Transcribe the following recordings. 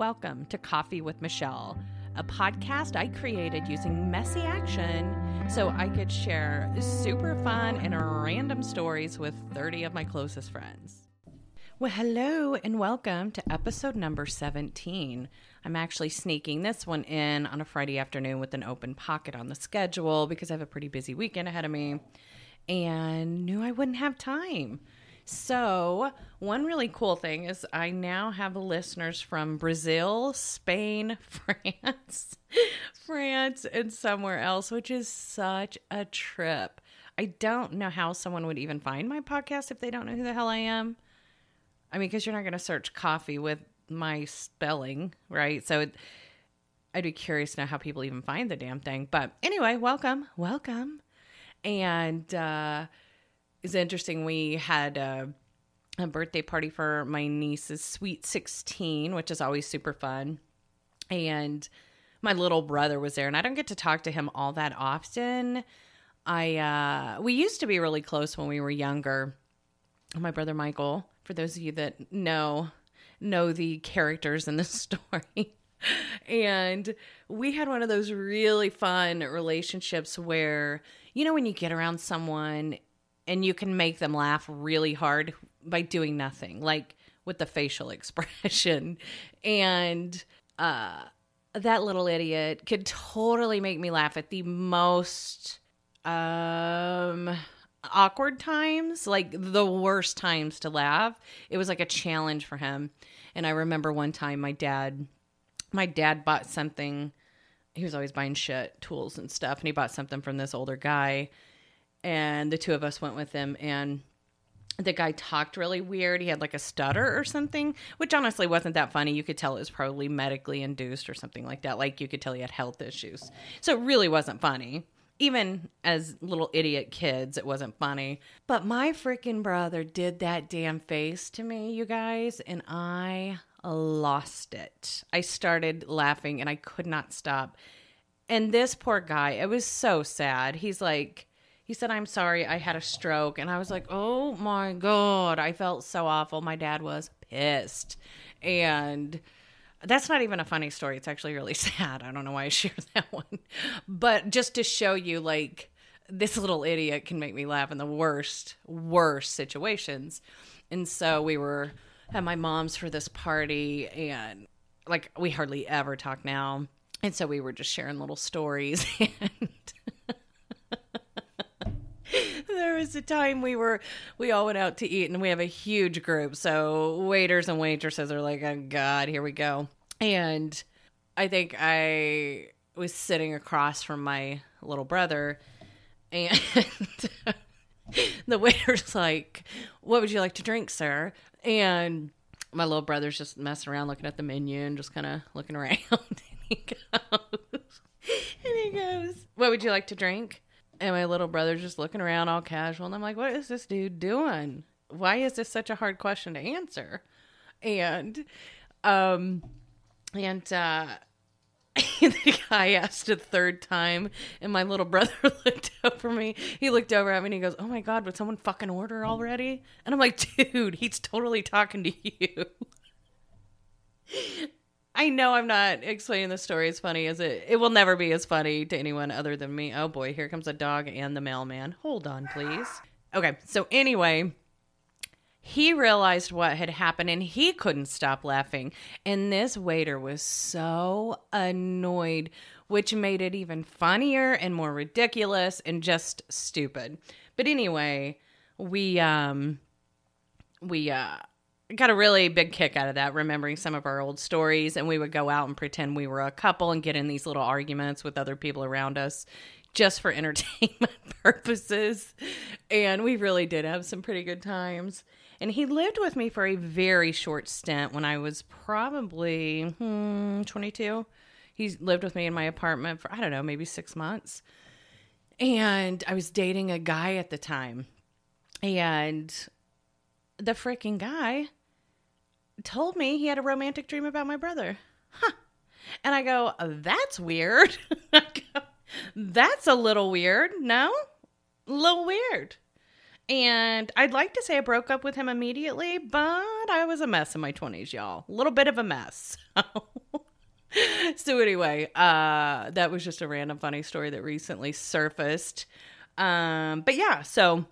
Welcome to Coffee with Machele, a podcast I created using messy action so I could share super fun and random stories with 30 of my closest friends. Well, hello and welcome to episode number 17. I'm actually sneaking this one in on a Friday afternoon with an open pocket on the schedule because I have a pretty busy weekend ahead of me and knew I wouldn't have time. So, one really cool thing is I now have listeners from Brazil, Spain, France, France, and somewhere else, which is such a trip. I don't know how someone would even find my podcast if they don't know who the hell I am. I mean, because you're not going to search coffee with my spelling, right? So it, I'd be curious to know how people even find the damn thing. But anyway, welcome, welcome. And uh, it's interesting. We had a, a birthday party for my niece's sweet 16, which is always super fun. And my little brother was there, and I don't get to talk to him all that often. I uh, we used to be really close when we were younger. My brother Michael, for those of you that know know the characters in the story. and we had one of those really fun relationships where you know when you get around someone and you can make them laugh really hard by doing nothing, like with the facial expression. And uh, that little idiot could totally make me laugh at the most um awkward times, like the worst times to laugh. It was like a challenge for him. And I remember one time my dad my dad bought something he was always buying shit, tools and stuff, and he bought something from this older guy and the two of us went with him and the guy talked really weird. He had like a stutter or something, which honestly wasn't that funny. You could tell it was probably medically induced or something like that. Like you could tell he had health issues. So it really wasn't funny. Even as little idiot kids, it wasn't funny. But my freaking brother did that damn face to me, you guys, and I lost it. I started laughing and I could not stop. And this poor guy, it was so sad. He's like, he said, I'm sorry, I had a stroke. And I was like, oh my God. I felt so awful. My dad was pissed. And that's not even a funny story. It's actually really sad. I don't know why I shared that one. But just to show you, like, this little idiot can make me laugh in the worst, worst situations. And so we were at my mom's for this party, and like, we hardly ever talk now. And so we were just sharing little stories. And there was a time we were we all went out to eat and we have a huge group. So waiters and waitresses are like oh god here we go. And i think i was sitting across from my little brother and the waiter's like what would you like to drink sir? And my little brother's just messing around looking at the menu and just kind of looking around. And he goes and he goes what would you like to drink and my little brother's just looking around all casual. And I'm like, what is this dude doing? Why is this such a hard question to answer? And, um, and, uh, the guy asked a third time, and my little brother looked over me. He looked over at me and he goes, Oh my God, would someone fucking order already? And I'm like, Dude, he's totally talking to you. I know I'm not explaining the story as funny as it. It will never be as funny to anyone other than me. Oh boy, here comes a dog and the mailman. Hold on, please. Okay, so anyway, he realized what had happened and he couldn't stop laughing. And this waiter was so annoyed, which made it even funnier and more ridiculous and just stupid. But anyway, we um we uh got a really big kick out of that, remembering some of our old stories. And we would go out and pretend we were a couple and get in these little arguments with other people around us just for entertainment purposes. And we really did have some pretty good times. And he lived with me for a very short stint when I was probably hmm, 22. He lived with me in my apartment for, I don't know, maybe six months. And I was dating a guy at the time. And the freaking guy told me he had a romantic dream about my brother. Huh. And I go, that's weird. that's a little weird. No? A little weird. And I'd like to say I broke up with him immediately, but I was a mess in my 20s, y'all. A little bit of a mess. so anyway, uh that was just a random funny story that recently surfaced. Um but yeah, so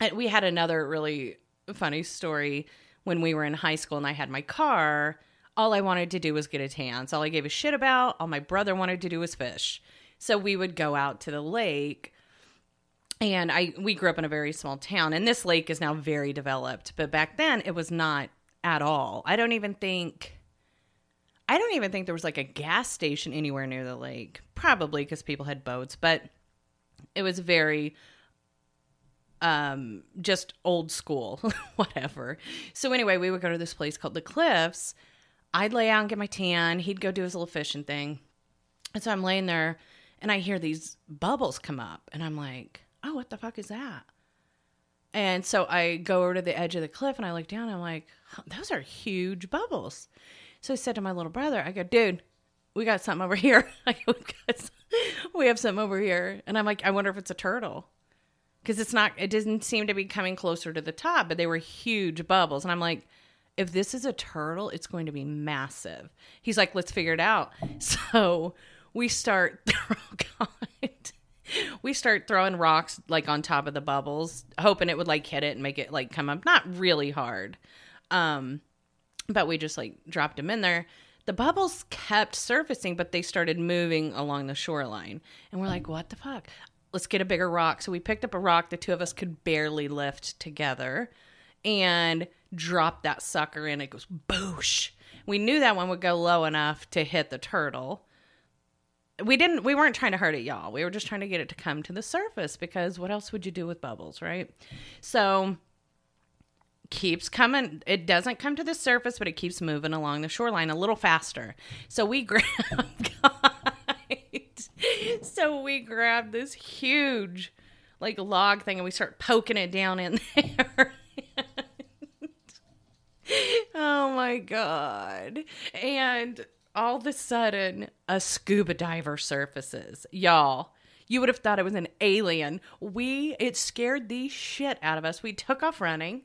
uh, we had another really funny story when we were in high school and I had my car. All I wanted to do was get a tan. So all I gave a shit about, all my brother wanted to do was fish. So we would go out to the lake and I we grew up in a very small town and this lake is now very developed, but back then it was not at all. I don't even think I don't even think there was like a gas station anywhere near the lake. Probably because people had boats, but it was very um just old school, whatever. So anyway, we would go to this place called the Cliffs. I'd lay out and get my tan. He'd go do his little fishing thing. And so I'm laying there and I hear these bubbles come up and I'm like, "Oh, what the fuck is that?" And so I go over to the edge of the cliff and I look down I'm like, "Those are huge bubbles." So I said to my little brother, I go, dude, we got something over here. We, we have something over here. And I'm like, I wonder if it's a turtle. Because it's not, it doesn't seem to be coming closer to the top, but they were huge bubbles. And I'm like, if this is a turtle, it's going to be massive. He's like, let's figure it out. So we start, we start throwing rocks like on top of the bubbles, hoping it would like hit it and make it like come up. Not really hard. Um, but we just like dropped them in there. The bubbles kept surfacing, but they started moving along the shoreline. And we're like, what the fuck? Let's get a bigger rock. So we picked up a rock the two of us could barely lift together and dropped that sucker in. It goes boosh. We knew that one would go low enough to hit the turtle. We didn't we weren't trying to hurt it, y'all. We were just trying to get it to come to the surface because what else would you do with bubbles, right? So keeps coming it doesn't come to the surface but it keeps moving along the shoreline a little faster so we grab so we grab this huge like log thing and we start poking it down in there. Oh my god. And all of a sudden a scuba diver surfaces. Y'all you would have thought it was an alien. We it scared the shit out of us. We took off running.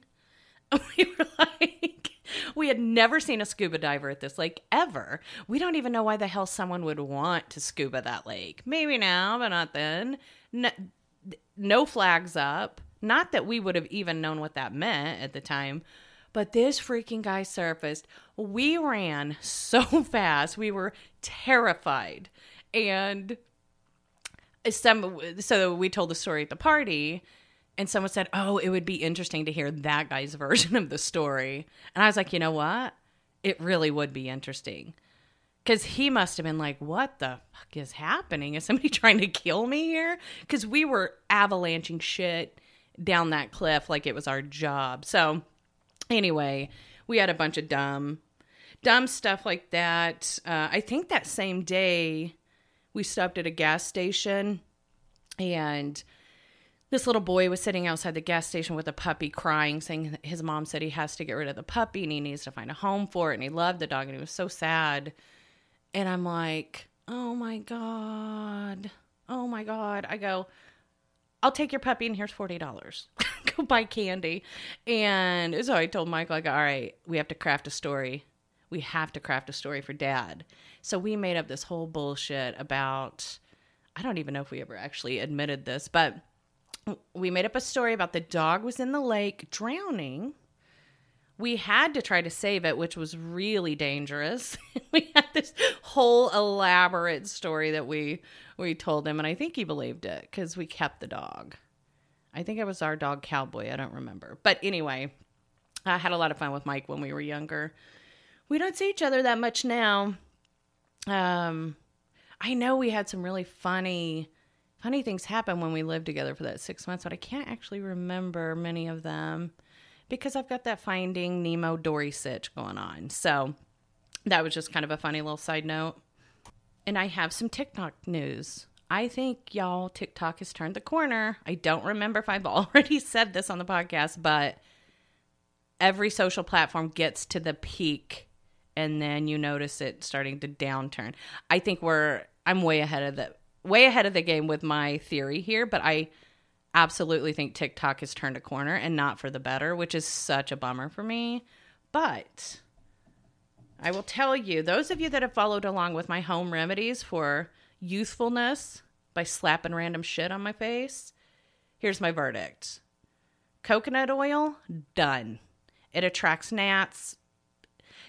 We were like, we had never seen a scuba diver at this lake ever. We don't even know why the hell someone would want to scuba that lake. Maybe now, but not then. No, no flags up. Not that we would have even known what that meant at the time. But this freaking guy surfaced. We ran so fast. We were terrified. And some so we told the story at the party and someone said, "Oh, it would be interesting to hear that guy's version of the story." And I was like, "You know what? It really would be interesting." Cuz he must have been like, "What the fuck is happening? Is somebody trying to kill me here?" Cuz we were avalanching shit down that cliff like it was our job. So, anyway, we had a bunch of dumb dumb stuff like that. Uh, I think that same day we stopped at a gas station and this little boy was sitting outside the gas station with a puppy crying saying his mom said he has to get rid of the puppy and he needs to find a home for it and he loved the dog and he was so sad. And i'm like oh my god. Oh my god. I go i'll take your puppy and here's $40 go buy candy. And so i told michael go all right we have to craft a story. We have to craft a story for dad. So we made up this whole bullshit about i don't even know if we ever actually admitted this but we made up a story about the dog was in the lake drowning. We had to try to save it, which was really dangerous. we had this whole elaborate story that we we told him, and I think he believed it because we kept the dog. I think it was our dog Cowboy. I don't remember, but anyway, I had a lot of fun with Mike when we were younger. We don't see each other that much now. Um, I know we had some really funny funny things happen when we lived together for that six months, but I can't actually remember many of them because I've got that Finding Nemo Dory sitch going on. So that was just kind of a funny little side note. And I have some TikTok news. I think y'all TikTok has turned the corner. I don't remember if I've already said this on the podcast, but every social platform gets to the peak and then you notice it starting to downturn. I think we're I'm way ahead of the way ahead of the game with my theory here, but I absolutely think TikTok has turned a corner and not for the better, which is such a bummer for me. But I will tell you, those of you that have followed along with my home remedies for youthfulness by slapping random shit on my face, here's my verdict coconut oil, done. It attracts gnats.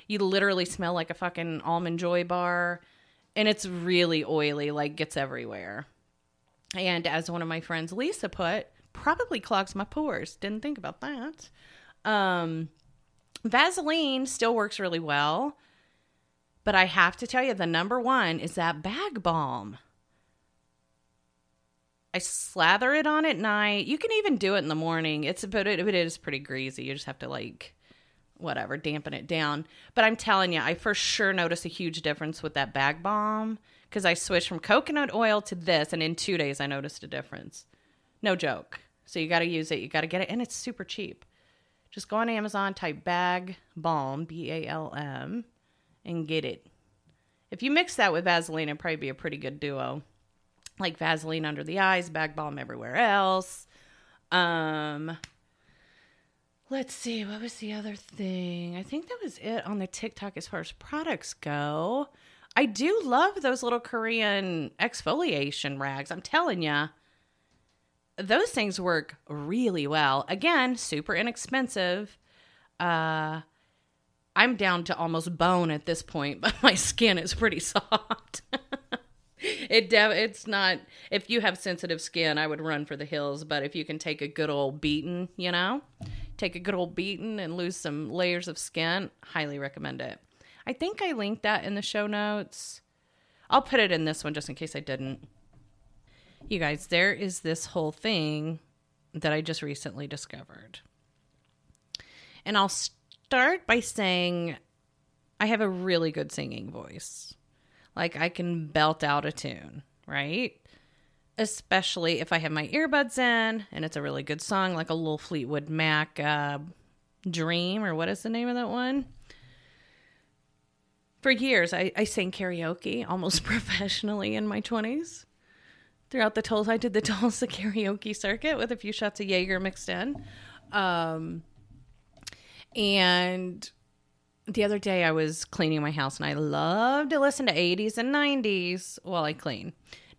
You literally smell like a fucking almond joy bar. And it's really oily, like gets everywhere. And as one of my friends, Lisa, put, probably clogs my pores. Didn't think about that. Um, Vaseline still works really well. But I have to tell you, the number one is that bag balm. I slather it on at night. You can even do it in the morning. It's but it, it is pretty greasy. You just have to like whatever dampen it down. But I'm telling you, I for sure notice a huge difference with that bag balm because I switched from coconut oil to this, and in two days I noticed a difference. No joke. So you got to use it. You got to get it, and it's super cheap. Just go on Amazon, type bag balm B A L M, and get it. If you mix that with Vaseline, it'd probably be a pretty good duo like Vaseline under the eyes, bag balm everywhere else. Um, let's see, what was the other thing? I think that was it on the TikTok as far as products go. I do love those little Korean exfoliation rags. I'm telling you, those things work really well. Again, super inexpensive. Uh, I'm down to almost bone at this point, but my skin is pretty soft. it de- it's not if you have sensitive skin i would run for the hills but if you can take a good old beating you know take a good old beating and lose some layers of skin highly recommend it. I think i linked that in the show notes. I'll put it in this one just in case i didn't. You guys there is this whole thing that i just recently discovered. And i'll start by saying i have a really good singing voice. Like I can belt out a tune, right? Especially if I have my earbuds in and it's a really good song, like a little Fleetwood Mac uh, Dream, or what is the name of that one? For years, I, I sang karaoke almost professionally in my 20s. Throughout the Tulsa, I did the Tulsa karaoke circuit with a few shots of Jaeger mixed in. Um, and the other day I was cleaning my house and I love to listen to 80s and 90s while I clean.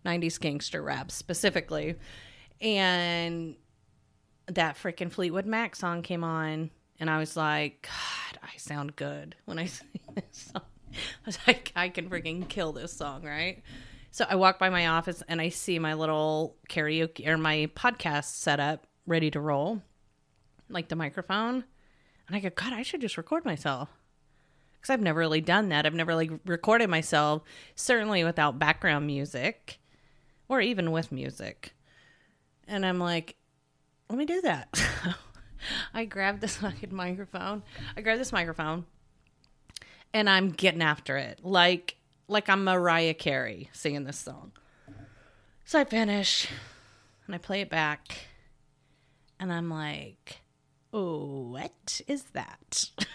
90s gangster rap specifically. And that freaking Fleetwood Mac song came on and I was like, God, I sound good when I sing this song. I was like, I can freaking kill this song, right? So I walk by my office and I see my little karaoke or my podcast set up ready to roll, like the microphone. And I go, God, I should just record myself because I've never really done that. I've never like recorded myself, certainly without background music or even with music. And I'm like, let me do that. I grabbed this fucking microphone. I grabbed this microphone and I'm getting after it. Like like I'm Mariah Carey singing this song. So I finish and I play it back and I'm like, oh, what is that?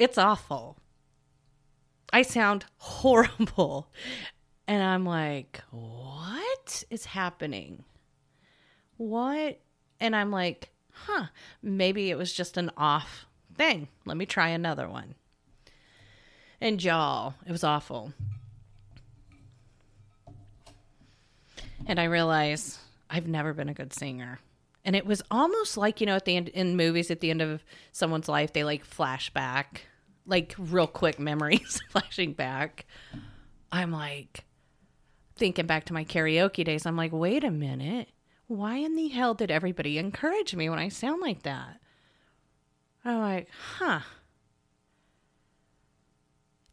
It's awful. I sound horrible. And I'm like, what is happening? What? And I'm like, huh, maybe it was just an off thing. Let me try another one. And y'all, it was awful. And I realized I've never been a good singer and it was almost like you know at the end in movies at the end of someone's life they like flashback like real quick memories flashing back. I'm like thinking back to my karaoke days. I'm like, wait a minute. Why in the hell did everybody encourage me when I sound like that? I'm like, huh.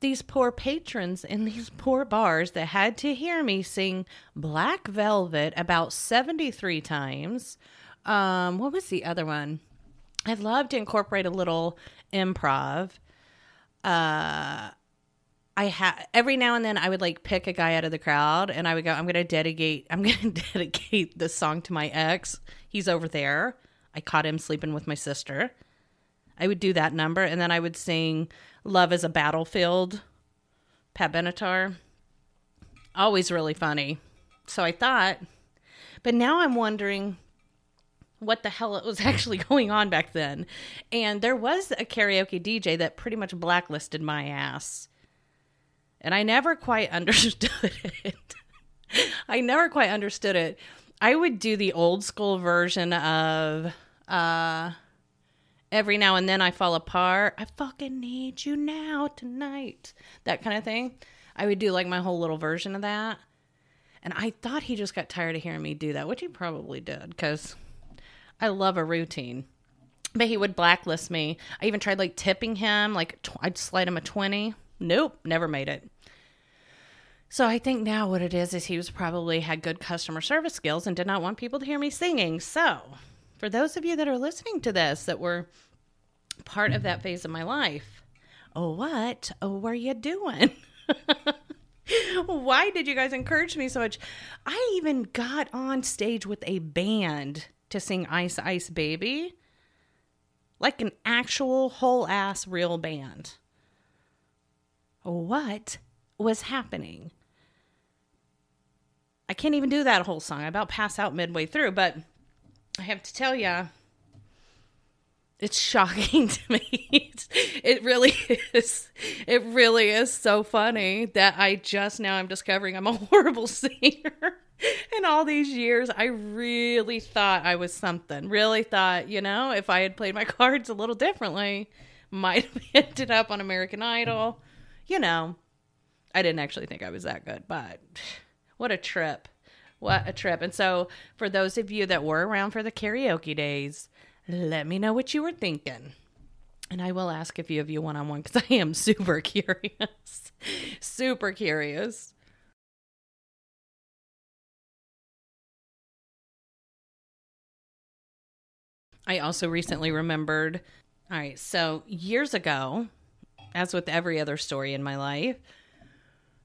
These poor patrons in these poor bars that had to hear me sing Black Velvet about 73 times. Um, what was the other one? I'd love to incorporate a little improv uh I have every now and then I would like pick a guy out of the crowd and I would go, I'm gonna dedicate I'm gonna dedicate this song to my ex. He's over there. I caught him sleeping with my sister. I would do that number and then I would sing Love is a Battlefield, Pat Benatar. Always really funny. So I thought, But now I'm wondering what the hell it was actually going on back then. And there was a karaoke DJ that pretty much blacklisted my ass. And I never quite understood it. I never quite understood it. I would do the old school version of uh every now and then I fall apart. I fucking need you now tonight. That kind of thing. I would do like my whole little version of that. And I thought he just got tired of hearing me do that, which he probably did because I love a routine. But he would blacklist me. I even tried like tipping him, like tw- I'd slide him a 20. Nope, never made it. So I think now what it is is he was probably had good customer service skills and did not want people to hear me singing. So, for those of you that are listening to this that were part of that phase of my life, oh what? Oh, were you doing? Why did you guys encourage me so much? I even got on stage with a band to sing Ice Ice Baby. Like an actual whole ass real band. What was happening? I can't even do that whole song. I about pass out midway through, but I have to tell you, it's shocking to me. it really is. It really is so funny that I just now I'm discovering I'm a horrible singer. In all these years, I really thought I was something. Really thought, you know, if I had played my cards a little differently, might have ended up on American Idol. You know, I didn't actually think I was that good, but what a trip. What a trip. And so, for those of you that were around for the karaoke days, let me know what you were thinking. And I will ask a few of you one on one because I am super curious. super curious. I also recently remembered. All right, so years ago, as with every other story in my life,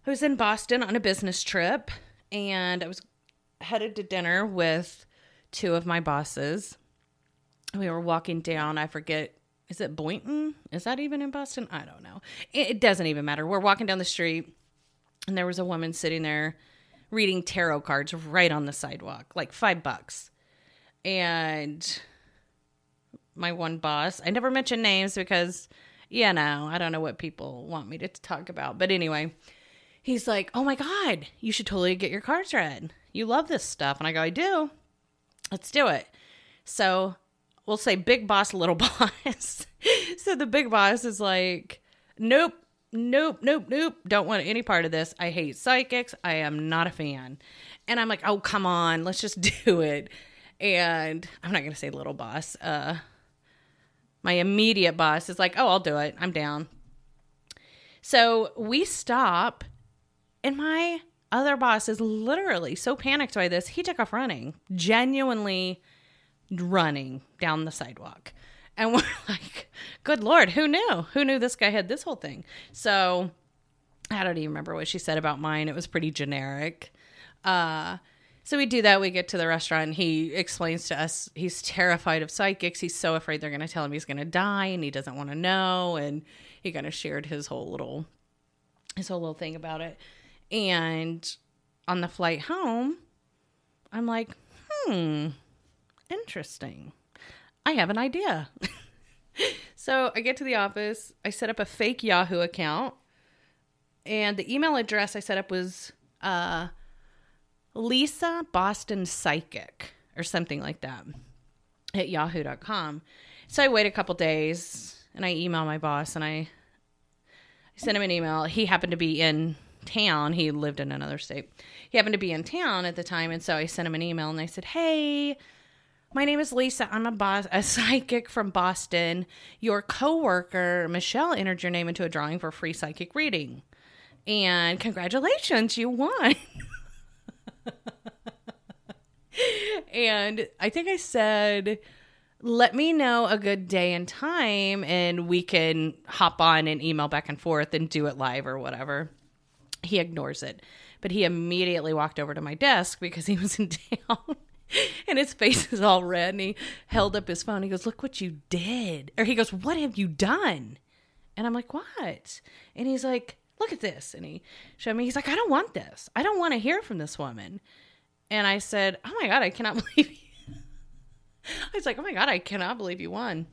I was in Boston on a business trip and I was headed to dinner with two of my bosses. We were walking down, I forget, is it Boynton? Is that even in Boston? I don't know. It, doesn't even matter. We're walking down the street and there was a woman sitting there reading tarot cards right on the sidewalk, like five bucks. And my one boss, I never mention names because, you know, I don't know what people want me to talk about. But anyway, he's like, Oh my God, you should totally get your cards read. You love this stuff. And I go, I do. Let's do it. So we'll say big boss, little boss. so the big boss is like, Nope, nope, nope, nope. Don't want any part of this. I hate psychics. I am not a fan. And I'm like, Oh, come on, let's just do it. And I'm not going to say little boss. Uh, my immediate boss is like, oh, I'll do it. I'm down. So we stop, and my other boss is literally so panicked by this, he took off running, genuinely running down the sidewalk. And we're like, good Lord, who knew? Who knew this guy had this whole thing? So I don't even remember what she said about mine. It was pretty generic. Uh, so we do that. We get to the restaurant. He explains to us he's terrified of psychics. He's so afraid they're going to tell him he's going to die, and he doesn't want to know. And he kind of shared his whole little his whole little thing about it. And on the flight home, I'm like, hmm, interesting. I have an idea. so I get to the office. I set up a fake Yahoo account, and the email address I set up was uh Lisa Boston Psychic or something like that at yahoo.com. So I wait a couple days and I email my boss and I, sent him an email. He happened to be in town. He lived in another state. He happened to be in town at the time. And so I sent him an email and I said, Hey, my name is Lisa. I'm a boss, a psychic from Boston. Your coworker Machele entered your name into a drawing for a free psychic reading, and congratulations, you won. and I think I said, let me know a good day and time, and we can hop on and email back and forth and do it live or whatever. He ignores it, but he immediately walked over to my desk because he was in town. and his face is all red, and he held up his phone. He goes, Look what you did. Or he goes, What have you done? And I'm like, What? And he's like, Look at this. And he showed me, he's like, I don't want this. I don't want to hear from this woman. And I said, Oh my God, I cannot believe you. I was like, Oh my God, I cannot believe you won.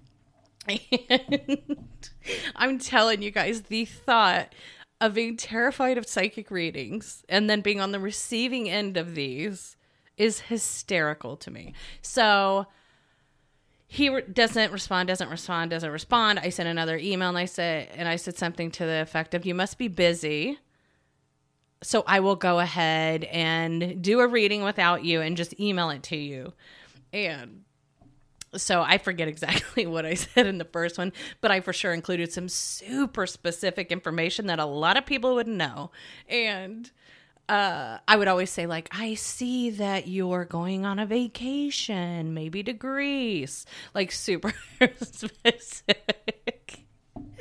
And I'm telling you guys, the thought of being terrified of psychic readings and then being on the receiving end of these is hysterical to me. So he re- doesn't respond, doesn't respond, doesn't respond. I sent another email and I said, and I said something to the effect of, "You must be busy." So I will go ahead and do a reading without you and just email it to you. And so I forget exactly what I said in the first one, but I for sure included some super specific information that a lot of people would know. And uh, I would always say, like, I see that you're going on a vacation, maybe to Greece, like super specific.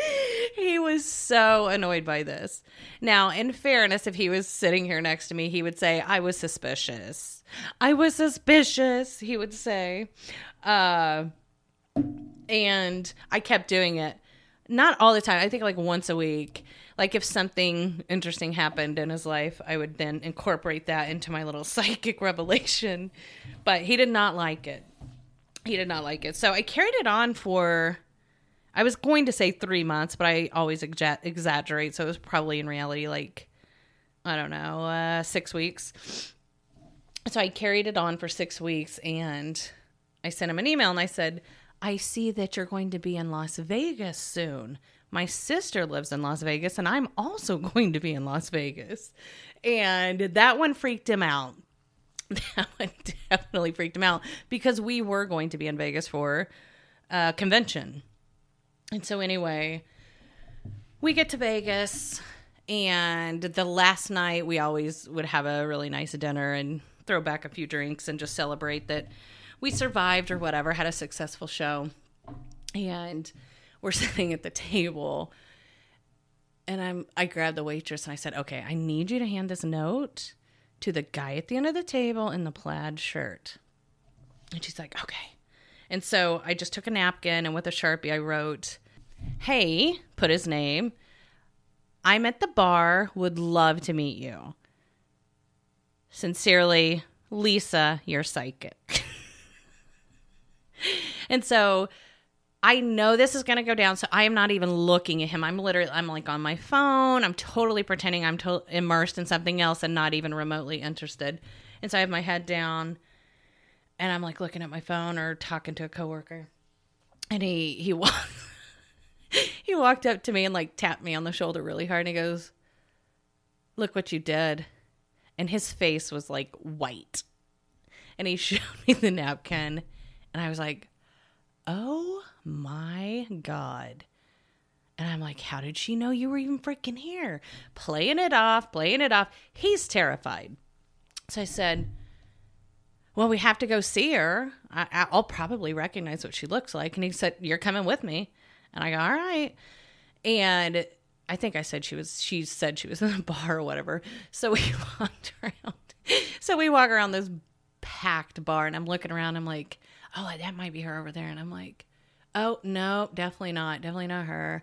he was so annoyed by this. Now, in fairness, if he was sitting here next to me, he would say, I was suspicious. I was suspicious, he would say. Uh, and I kept doing it. Not all the time. I think like once a week. Like if something interesting happened in his life, I would then incorporate that into my little psychic revelation. But he did not like it. He did not like it. So I carried it on for I was going to say 3 months, but I always exa- exaggerate, so it was probably in reality like I don't know, uh 6 weeks. So I carried it on for 6 weeks and I sent him an email and I said, I see that you're going to be in Las Vegas soon. My sister lives in Las Vegas and I'm also going to be in Las Vegas. And that one freaked him out. That one definitely freaked him out because we were going to be in Vegas for a convention. And so, anyway, we get to Vegas, and the last night we always would have a really nice dinner and throw back a few drinks and just celebrate that we survived or whatever, had a successful show. And we're sitting at the table and I'm I grabbed the waitress and I said, "Okay, I need you to hand this note to the guy at the end of the table in the plaid shirt." And she's like, "Okay." And so I just took a napkin and with a Sharpie I wrote, "Hey, put his name. I'm at the bar, would love to meet you. Sincerely, Lisa, you're psychic." and so I know this is going to go down, so I am not even looking at him. I'm literally, I'm like on my phone. I'm totally pretending I'm to- immersed in something else and not even remotely interested. And so I have my head down, and I'm like looking at my phone or talking to a coworker. And he he walked he walked up to me and like tapped me on the shoulder really hard, and he goes, "Look what you did." And his face was like white, and he showed me the napkin, and I was like, "Oh." my God. And I'm like, how did she know you were even freaking here? Playing it off, playing it off. He's terrified. So I said, well, we have to go see her. I, will probably recognize what she looks like. And he said, you're coming with me. And I go, all right. And I think I said she was, she said she was in the bar or whatever. So we walked around. So we walk around this packed bar and I'm looking around. I'm like, oh, that might be her over there. And I'm like, oh no definitely not definitely not her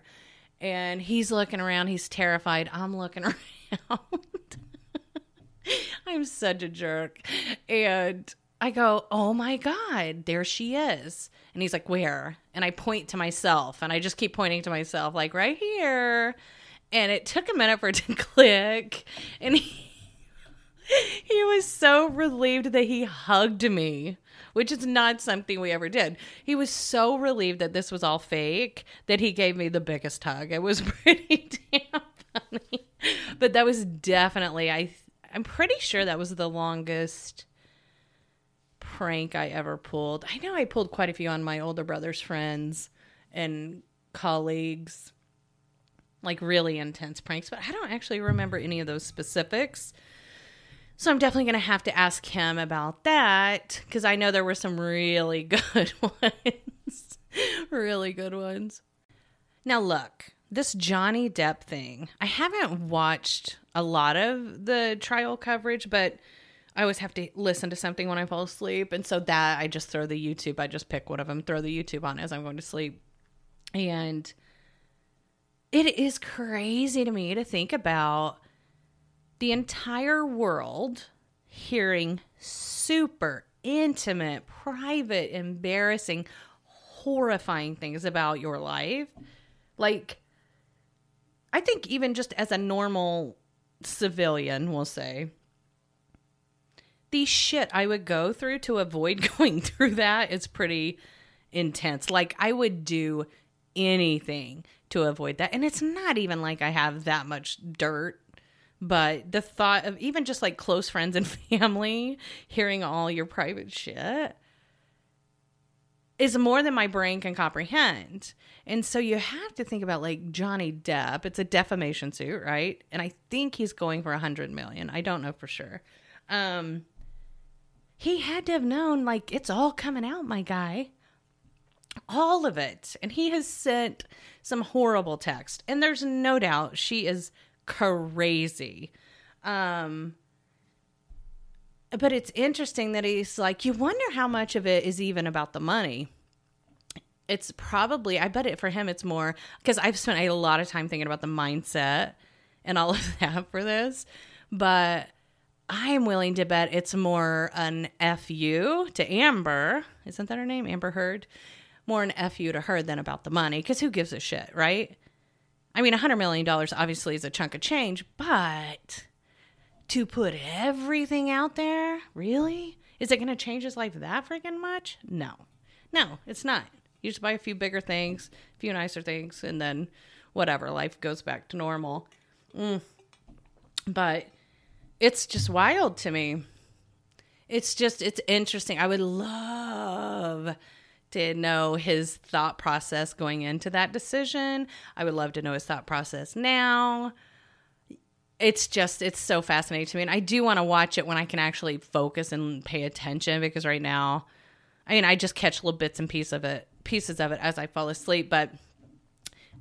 and he's looking around he's terrified i'm looking around i'm such a jerk and i go oh my god there she is and he's like where and i point to myself and i just keep pointing to myself like right here and it took a minute for it to click and he he was so relieved that he hugged me which is not something we ever did. He was so relieved that this was all fake that he gave me the biggest hug. It was pretty damn funny. But that was definitely I I'm pretty sure that was the longest prank I ever pulled. I know I pulled quite a few on my older brother's friends and colleagues. Like really intense pranks, but I don't actually remember any of those specifics. So I'm definitely going to have to ask him about that because I know there were some really good ones. really good ones. Now, look, this Johnny Depp thing, I haven't watched a lot of the trial coverage, but I always have to listen to something when I fall asleep. And so that I just throw the YouTube, I just pick one of them, throw the YouTube on as I'm going to sleep. And it is crazy to me to think about the entire world, hearing super intimate, private, embarrassing, horrifying things about your life. Like, I think even just as a normal civilian, we'll say, the shit I would go through to avoid going through that is pretty intense. Like, I would do anything to avoid that. And it's not even like I have that much dirt, but the thought of even just like close friends and family hearing all your private shit is more than my brain can comprehend. And so you have to think about like Johnny Depp. It's a defamation suit, right? And I think he's going for a hundred million. I don't know for sure. Um, he had to have known like it's all coming out, my guy. All of it. And he has sent some horrible text. And there's no doubt she is crazy. Um but it's interesting that he's like, you wonder how much of it is even about the money. It's probably, I bet it for him, it's more because I've spent a lot of time thinking about the mindset and all of that for this. But I'm willing to bet it's more an FU to Amber. Isn't that her name? Amber Heard? More an FU to her than about the money because who gives a shit, right? I mean, $100 million obviously is a chunk of change, but to put everything out there, really? Is it going to change his life that freaking much? No. No, it's not. You just buy a few bigger things, a few nicer things, and then whatever, life goes back to normal. Mm. But it's just wild to me. It's just, it's interesting. I would love to know his thought process going into that decision. I would love to know his thought process now it's just it's so fascinating to me and i do want to watch it when i can actually focus and pay attention because right now i mean i just catch little bits and pieces of it pieces of it as i fall asleep but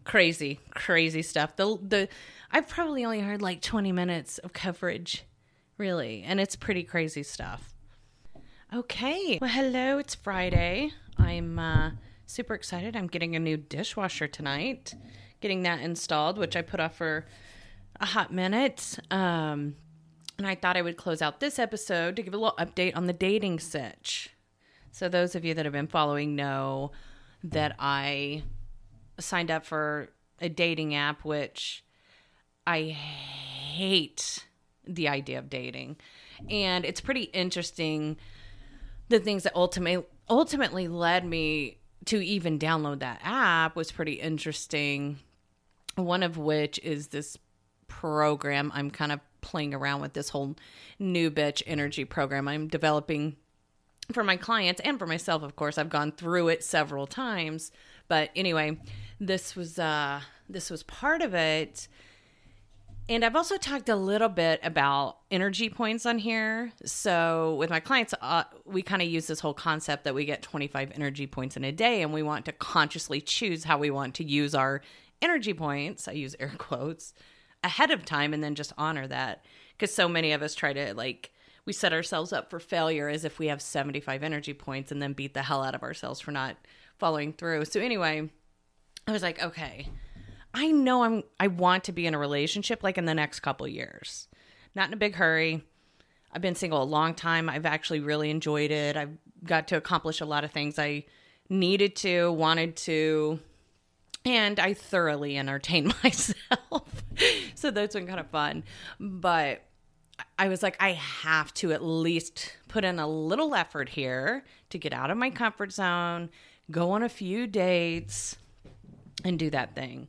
crazy crazy stuff the the i've probably only heard like 20 minutes of coverage really and it's pretty crazy stuff okay well hello it's friday i'm uh super excited i'm getting a new dishwasher tonight getting that installed which i put off for a hot minute. Um, and I thought I would close out this episode to give a little update on the dating sitch. So, those of you that have been following know that I signed up for a dating app, which I hate the idea of dating. And it's pretty interesting the things that ultimately ultimately led me to even download that app was pretty interesting. One of which is this program. I'm kind of playing around with this whole new bitch energy program I'm developing for my clients and for myself, of course. I've gone through it several times. But anyway, this was uh this was part of it. And I've also talked a little bit about energy points on here. So, with my clients, uh, we kind of use this whole concept that we get 25 energy points in a day, and we want to consciously choose how we want to use our energy points. I use air quotes ahead of time and then just honor that because so many of us try to like we set ourselves up for failure as if we have 75 energy points and then beat the hell out of ourselves for not following through. So anyway, I was like, okay, I know I'm I want to be in a relationship like in the next couple years. Not in a big hurry. I've been single a long time. I've actually really enjoyed it. I've got to accomplish a lot of things I needed to, wanted to, and I thoroughly entertained myself. so that's been kind of fun. But I was like, I have to at least put in a little effort here to get out of my comfort zone, go on a few dates, and do that thing.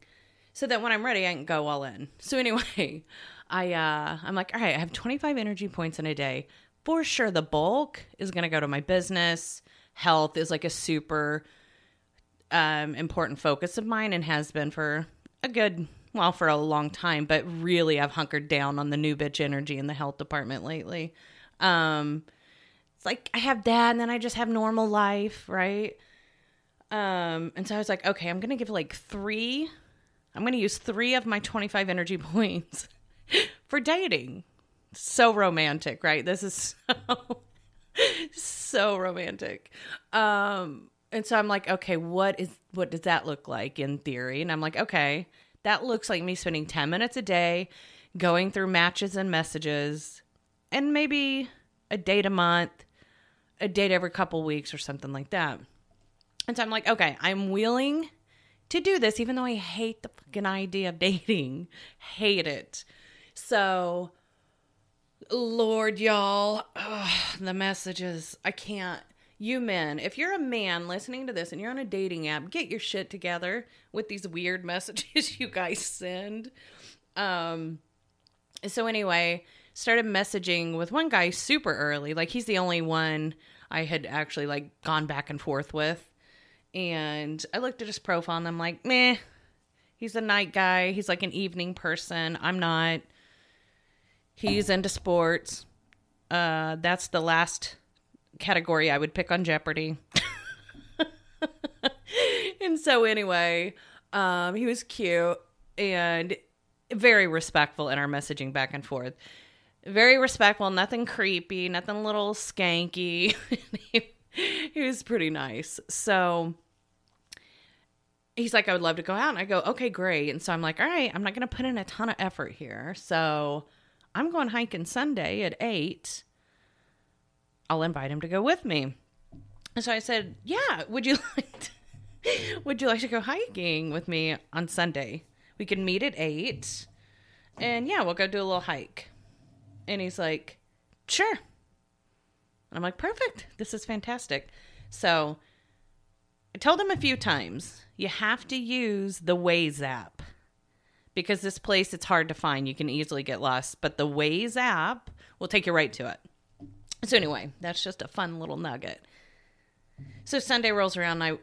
So that when I'm ready, I can go all in. So anyway, I uh I'm like, all right, I have 25 energy points in a day. For sure the bulk is gonna go to my business. Health is like a super um, important focus of mine and has been for a good well for a long time but really i've hunkered down on the new bitch energy in the health department lately um it's like i have that and then i just have normal life right um and so i was like okay i'm gonna give like three i'm gonna use three of my 25 energy points for dating so romantic right this is so so romantic um and so I'm like, okay, what is what does that look like in theory? And I'm like, okay, that looks like me spending 10 minutes a day going through matches and messages and maybe a date a month, a date every couple weeks, or something like that. And so I'm like, okay, I'm willing to do this, even though I hate the fucking idea of dating. Hate it. So, Lord, y'all, ugh, the messages, I can't. You men, if you're a man listening to this and you're on a dating app, get your shit together with these weird messages you guys send. Um, so anyway, started messaging with one guy super early. Like he's the only one I had actually like gone back and forth with. And I looked at his profile and I'm like, meh, he's a night guy. He's like an evening person. I'm not. He's into sports. Uh, that's the last category I would pick on Jeopardy. and so anyway, um, he was cute and very respectful in our messaging back and forth. Very respectful, nothing creepy, nothing little skanky. he, he was pretty nice. So he's like, I would love to go out. And I go, okay, great. And so I'm like, all right, I'm not going to put in a ton of effort here. So I'm going hiking Sunday at eight. I'll invite him to go with me. And so I said, yeah, would you like to, would you like to go hiking with me on Sunday? We can meet at eight and yeah, we'll go do a little hike. And he's like, sure. And I'm like, perfect. This is fantastic. So I told him a few times you have to use the Waze app because this place it's hard to find. You can easily get lost, but the Waze app will take you right to it. So anyway, that's just a fun little nugget. So Sunday rolls around, and I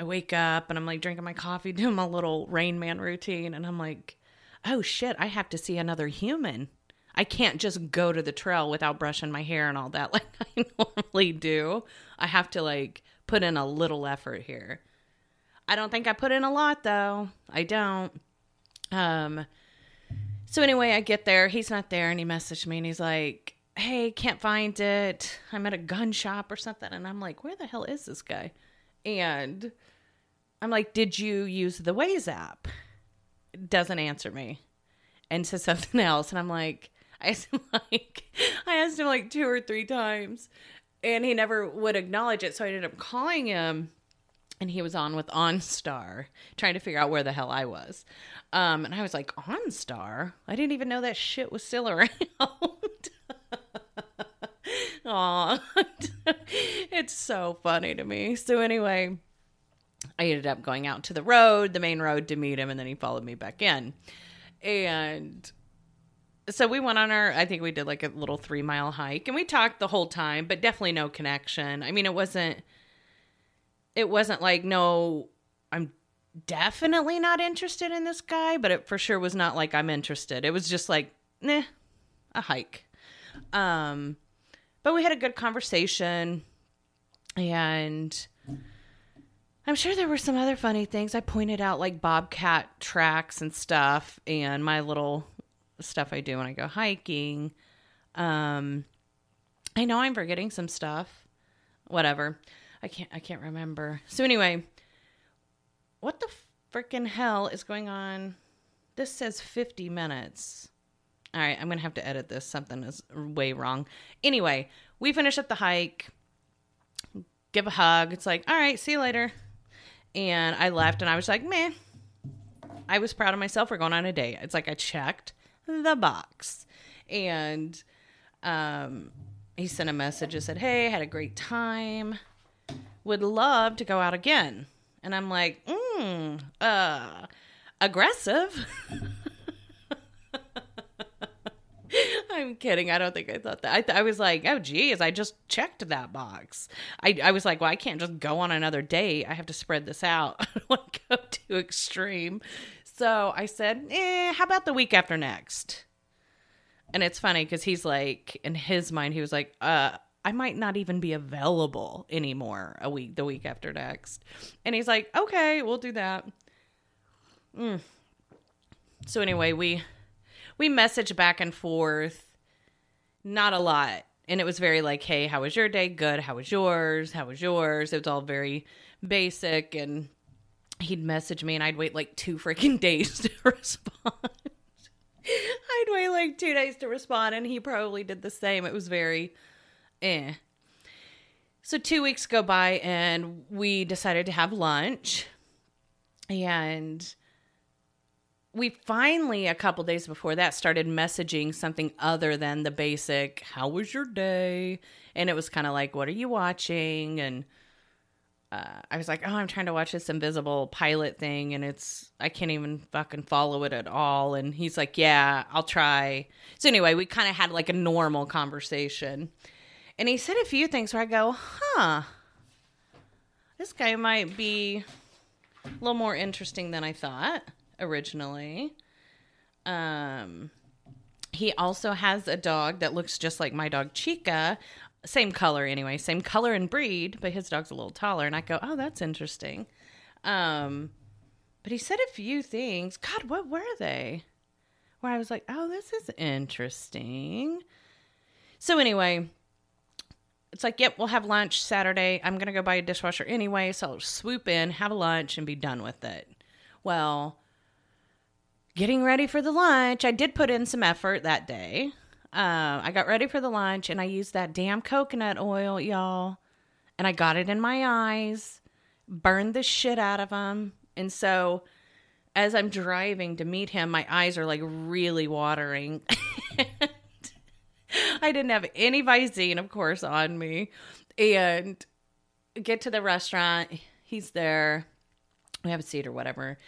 I wake up and I'm like drinking my coffee, doing my little Rain Man routine, and I'm like, oh shit, I have to see another human. I can't just go to the trail without brushing my hair and all that like I normally do. I have to like put in a little effort here. I don't think I put in a lot though. I don't. Um so anyway, I get there, he's not there and he messaged me and he's like, "Hey, can't find it. I'm at a gun shop or something." And I'm like, "Where the hell is this guy?" And I'm like, "Did you use the Waze app?" Doesn't answer me. And says something else and I'm like, I asked him like I asked him like two or three times and he never would acknowledge it. So I ended up calling him and he was on with OnStar trying to figure out where the hell I was. Um, and I was like, OnStar? I didn't even know that shit was still around. Aw, it's so funny to me. So anyway, I ended up going out to the road, the main road to meet him, and then he followed me back in. And so we went on our i think we did like a little three mile hike and we talked the whole time but definitely no connection. I mean it wasn't it wasn't like no i'm definitely not interested in this guy but it for sure was not like i'm interested. It was just like nah a hike. Um but we had a good conversation and I'm sure there were some other funny things. I pointed out like bobcat tracks and stuff and my little stuff I do when I go hiking. Um, I know I'm forgetting some stuff. Whatever. I can't I can't remember. So anyway, what the freaking hell is going on? This says 50 minutes. All right, I'm going to have to edit this. Something is way wrong. Anyway, we finish up the hike. Give a hug. It's like, "All right, see you later." And I left and I was like, "Man, I was proud of myself for going on a date. It's like I checked the box. And um, he sent a message and said, Hey, had a great time. Would love to go out again. And I'm like, mm, uh, aggressive. I'm kidding. I don't think I thought that. I, th- I was like, oh, geez, I just checked that box. I, I was like, well, I can't just go on another date. I have to spread this out. I don't want to go too extreme. So I said, eh, how about the week after next? And it's funny because he's like, in his mind, he was like, uh, I might not even be available anymore a week, the week after next. And he's like, okay, we'll do that. Mm. So anyway, we we messaged back and forth, not a lot. And it was very like, hey, how was your day? Good. How was yours? How was yours? It was all very basic and he'd message me and I'd wait like two freaking days to respond. I'd wait like two days to respond, and he probably did the same. It was very eh. So two weeks go by and we decided to have lunch. And we finally, a couple days before that, started messaging something other than the basic, How was your day? And it was kind of like, What are you watching? And uh, I was like, Oh, I'm trying to watch this invisible pilot thing, and it's, I can't even fucking follow it at all. And he's like, Yeah, I'll try. So anyway, we kind of had like a normal conversation. And he said a few things where I go, Huh, this guy might be a little more interesting than I thought originally. Um, he also has a dog that looks just like my dog Chica, same color anyway, same color and breed, but his dog's a little taller. And I go, oh, that's interesting. Um, but he said a few things. God, what were they? Where I was like, oh, this is interesting. So anyway, it's like, yep, we'll have lunch Saturday. I'm gonna go buy a dishwasher anyway, so I'll swoop in, have a lunch, and be done with it. Well, getting ready for the lunch, I did put in some effort that day. Uh, I got ready for the lunch and I used that damn coconut oil, y'all. And I got it in my eyes, burned the shit out of them. And so as I'm driving to meet him, my eyes are like really watering. I didn't have any Visine, of course, on me. And get to the restaurant. He's there. We have a seat or whatever.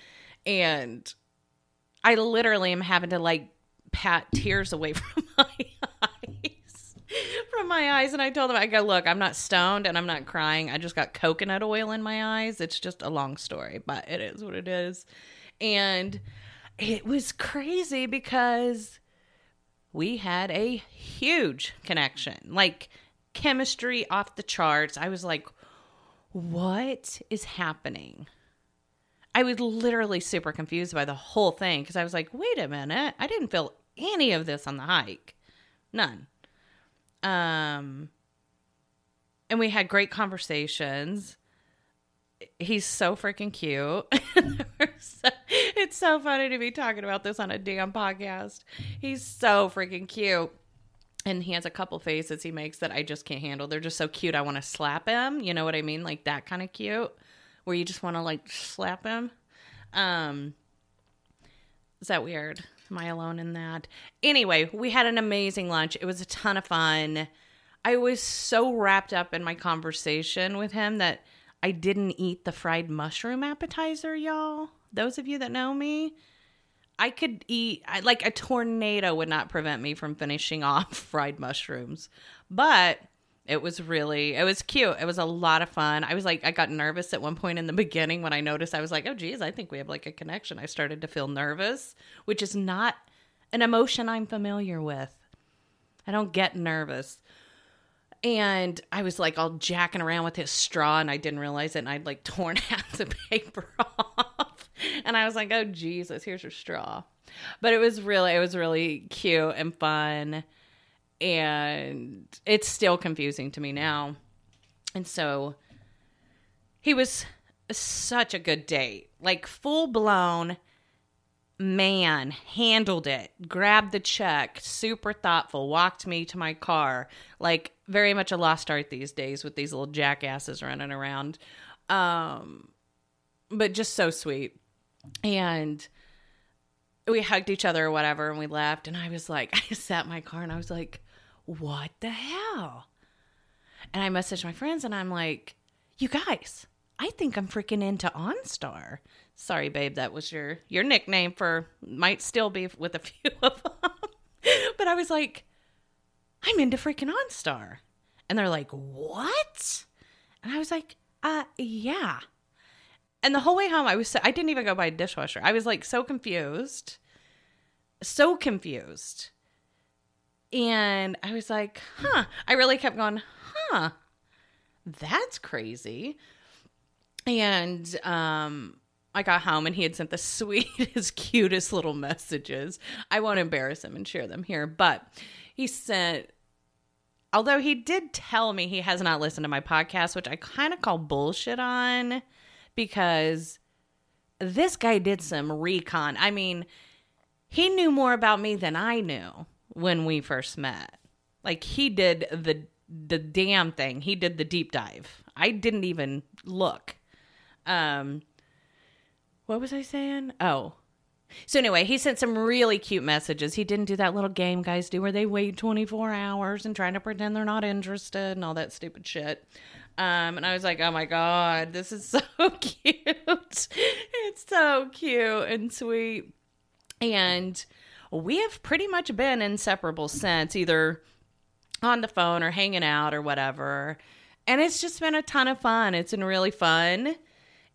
And I literally am having to like pat tears away from my eyes. From my eyes. And I told him, I go, look, I'm not stoned and I'm not crying. I just got coconut oil in my eyes. It's just a long story, but it is what it is. And it was crazy because we had a huge connection, like chemistry off the charts. I was like, what is happening? I was literally super confused by the whole thing because I was like, wait a minute, I didn't feel any of this on the hike. None. Um and we had great conversations. He's so freaking cute. it's so funny to be talking about this on a damn podcast. He's so freaking cute. And he has a couple faces he makes that I just can't handle. They're just so cute. I want to slap him. You know what I mean? Like that kind of cute where you just want to like slap him. Um, is that weird? Am I alone in that? Anyway, we had an amazing lunch. It was a ton of fun. I was so wrapped up in my conversation with him that I didn't eat the fried mushroom appetizer, y'all. Those of you that know me, I could eat I, like a tornado would not prevent me from finishing off fried mushrooms. But it was really it was cute. It was a lot of fun. I was like i got nervous at one point in the beginning when i noticed i was like oh geez i think we have like a connection. I started to feel nervous which is not an emotion i'm familiar with. I don't get nervous. And i was like all jacking around with his straw and i didn't realize it and i'd like torn half the paper off. And i was like oh jesus here's your straw. But it was really it was really cute and fun and it's still confusing to me now. And so he was such a good date, like full blown man, handled it, grabbed the check, super thoughtful, walked me to my car, like very much a lost art these days with these little jackasses running around. Um, but just so sweet. And we hugged each other or whatever and we left. And I was like, I sat in my car and I was like, what the hell? And I messaged my friends and I'm like, you guys, I think I'm freaking into OnStar. Sorry, babe, that was your your nickname for might still be with a few of them. but I was like, I'm into freaking OnStar. And they're like, "What?" And I was like, "Uh, yeah." And the whole way home, I was so, I didn't even go buy a dishwasher. I was like so confused, so confused. And I was like, huh. I really kept going, huh. That's crazy. And um I got home and he had sent the sweetest, cutest little messages. I won't embarrass him and share them here, but he sent although he did tell me he has not listened to my podcast, which I kind of call bullshit on because this guy did some recon. I mean, he knew more about me than I knew when we first met. Like he did the the damn thing. He did the deep dive. I didn't even look. Um, what was I saying? Oh, so anyway, he sent some really cute messages. He didn't do that little game guys do where they wait 24 hours and trying to pretend they're not interested and all that stupid shit. Um, and I was like, oh my God, this is so cute. it's so cute and sweet. And we have pretty much been inseparable since, either on the phone or hanging out or whatever. And it's just been a ton of fun. It's been really fun.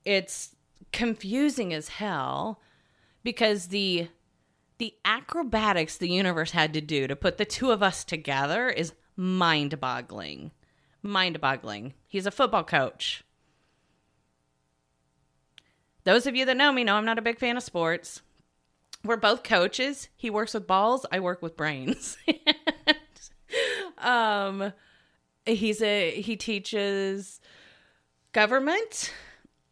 It's confusing as hell because the the acrobatics the universe had to do to put the two of us together is mind-boggling. Mind-boggling. He's a football coach. Those of you that know me know I'm not a big fan of sports. We're both coaches. He works with balls, I work with brains. um he's a he teaches government.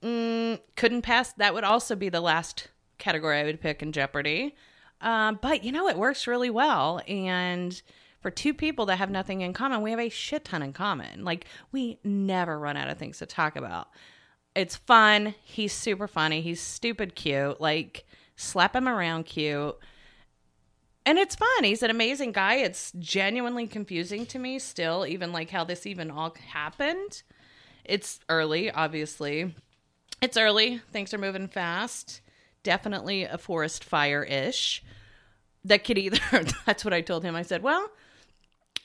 Mm, couldn't pass that would also be the last category I would pick in Jeopardy. Uh, but you know, it works really well. And for two people that have nothing in common, we have a shit ton in common. Like, we never run out of things to talk about. It's fun. He's super funny. He's stupid cute. Like, slap him around cute. And it's fun. He's an amazing guy. It's genuinely confusing to me still, even like how this even all happened. It's early, obviously. It's early. Things are moving fast definitely a forest fire ish. That could either, that's what I told him. I said, well,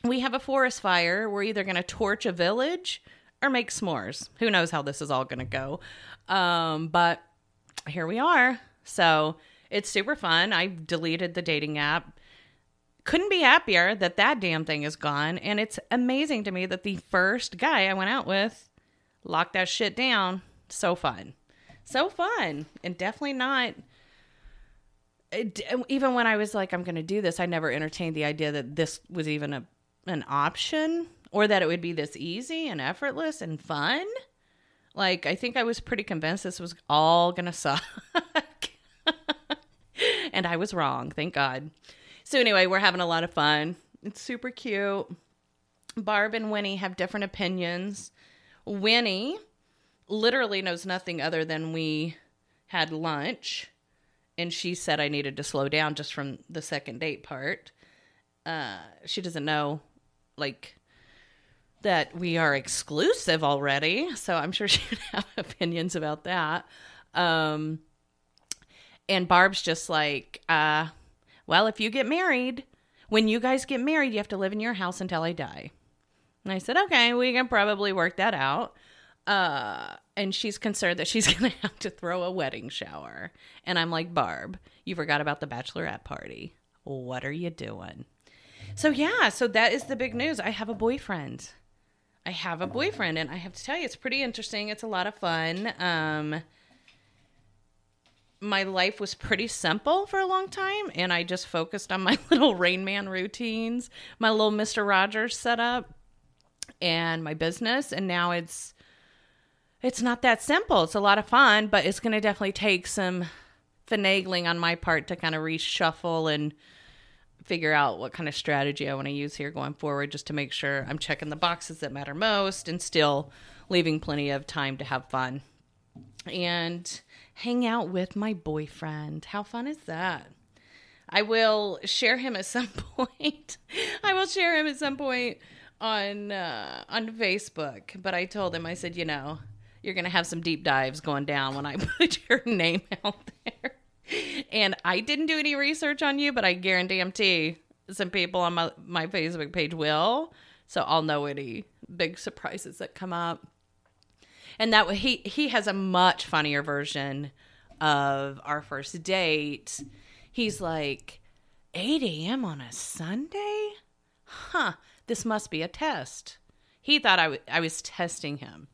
we have a forest fire. We're either going to torch a village or make s'mores. Who knows how this is all going to go. Um, but here we are. So it's super fun. I deleted the dating app. Couldn't be happier that that damn thing is gone. And it's amazing to me that the first guy I went out with locked that shit down. So fun so fun and definitely not it, even when I was like, I'm going to do this, I never entertained the idea that this was even a an option or that it would be this easy and effortless and fun. Like, I think I was pretty convinced this was all going to suck. and I was wrong, thank God. So, anyway, we're having a lot of fun. It's super cute. Barb and Winnie have different opinions. Winnie literally knows nothing other than we had lunch and she said I needed to slow down just from the second date part. Uh, she doesn't know, like, that we are exclusive already. So I'm sure she would have opinions about that. Um, and Barb's just like, uh, well, if you get married, when you guys get married, you have to live in your house until I die. And I said, okay, we can probably work that out. Uh, and she's concerned that she's going to have to throw a wedding shower. And I'm like, Barb, you forgot about the bachelorette party. What are you doing? So, yeah, so that is the big news. I have a boyfriend. I have a boyfriend, and I have to tell you, it's pretty interesting. It's a lot of fun. Um, my life was pretty simple for a long time, and I just focused on my little Rain Man routines, my little Mr. Rogers setup, and my business. And now it's it's not that simple. It's a lot of fun, but it's going to definitely take some finagling on my part to kind of reshuffle and figure out what kind of strategy I want to use here going forward just to make sure I'm checking the boxes that matter most and still leaving plenty of time to have fun and hang out with my boyfriend. How fun is that? I will share him at some point. I will share him at some point on uh, on Facebook. But I told him I said, you know, you're to have some deep dives going down when I put your name out there. And I didn't do any research on you, but I guarantee some people on my, my Facebook page will. So I'll know any big surprises that come up. And that he he has a much funnier version of our first date. He's like, 8 a.m. on a Sunday? Huh, this must be a test. He thought I, w- I was testing him.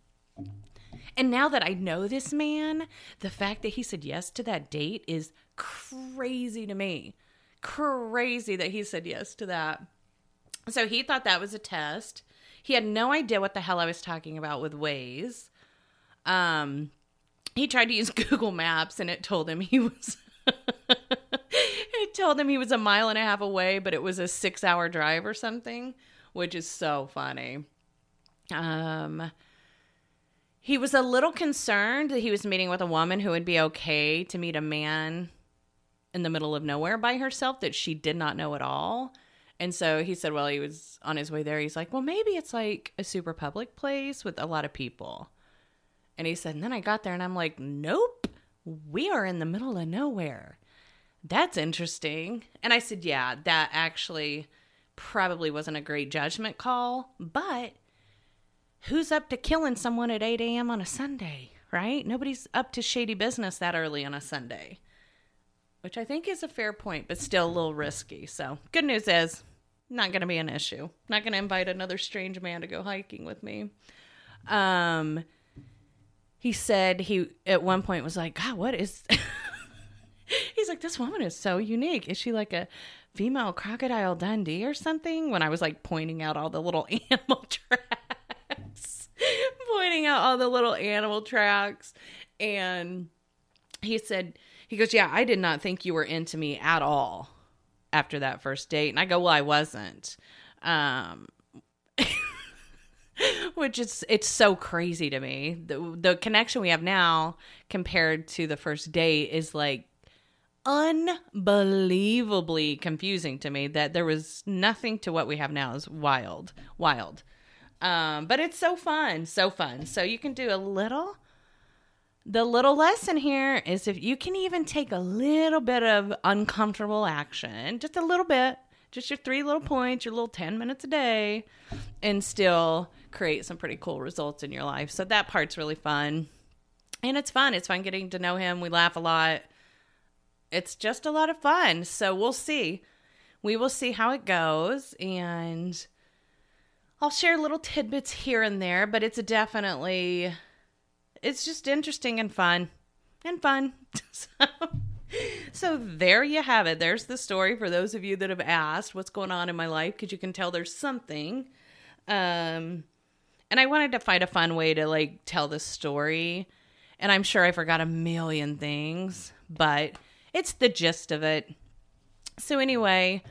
And now that I know this man, the fact that he said yes to that date is crazy to me. Crazy that he said yes to that. So he thought that was a test. He had no idea what the hell I was talking about with Waze. Um, he tried to use Google Maps and it told him he was. it told him he was a mile and a half away, but it was a six hour drive or something, which is so funny. Um, he was a little concerned that he was meeting with a woman who would be okay to meet a man in the middle of nowhere by herself that she did not know at all. And so he said, well, he was on his way there. He's like, well, maybe it's like a super public place with a lot of people. And he said, and then I got there and I'm like, nope, we are in the middle of nowhere. That's interesting. And I said, yeah, that actually probably wasn't a great judgment call, but who's up to killing someone at 8 a.m. on a Sunday, right? Nobody's up to shady business that early on a Sunday, which I think is a fair point, but still a little risky. So, good news is, not going to be an issue. Not going to invite another strange man to go hiking with me. Um, he said he at one point was like, God, what is. He's like, this woman is so unique. Is she like a female crocodile Dundee or something? When I was like pointing out all the little animal tracks, pointing out all the little animal tracks. And he said, he goes, Yeah, I did not think you were into me at all after that first date. And I go, Well, I wasn't. Um, which is it's so crazy to me. The the connection we have now compared to the first date is like unbelievably confusing to me that there was nothing to what we have now is wild wild um but it's so fun so fun so you can do a little the little lesson here is if you can even take a little bit of uncomfortable action just a little bit just your three little points your little 10 minutes a day and still create some pretty cool results in your life so that part's really fun and it's fun it's fun getting to know him we laugh a lot it's just a lot of fun. So we'll see. We will see how it goes. And I'll share little tidbits here and there, but it's definitely, it's just interesting and fun and fun. so, so there you have it. There's the story for those of you that have asked what's going on in my life because you can tell there's something. Um, and I wanted to find a fun way to like tell the story. And I'm sure I forgot a million things, but it's the gist of it. So, anyway,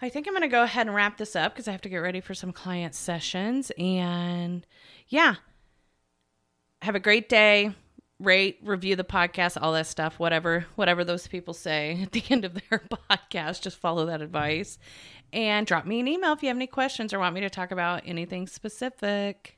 I think I'm going to go ahead and wrap this up because I have to get ready for some client sessions. And yeah, have a great day. Rate, review the podcast, all that stuff, whatever, whatever those people say at the end of their podcast. Just follow that advice and drop me an email if you have any questions or want me to talk about anything specific.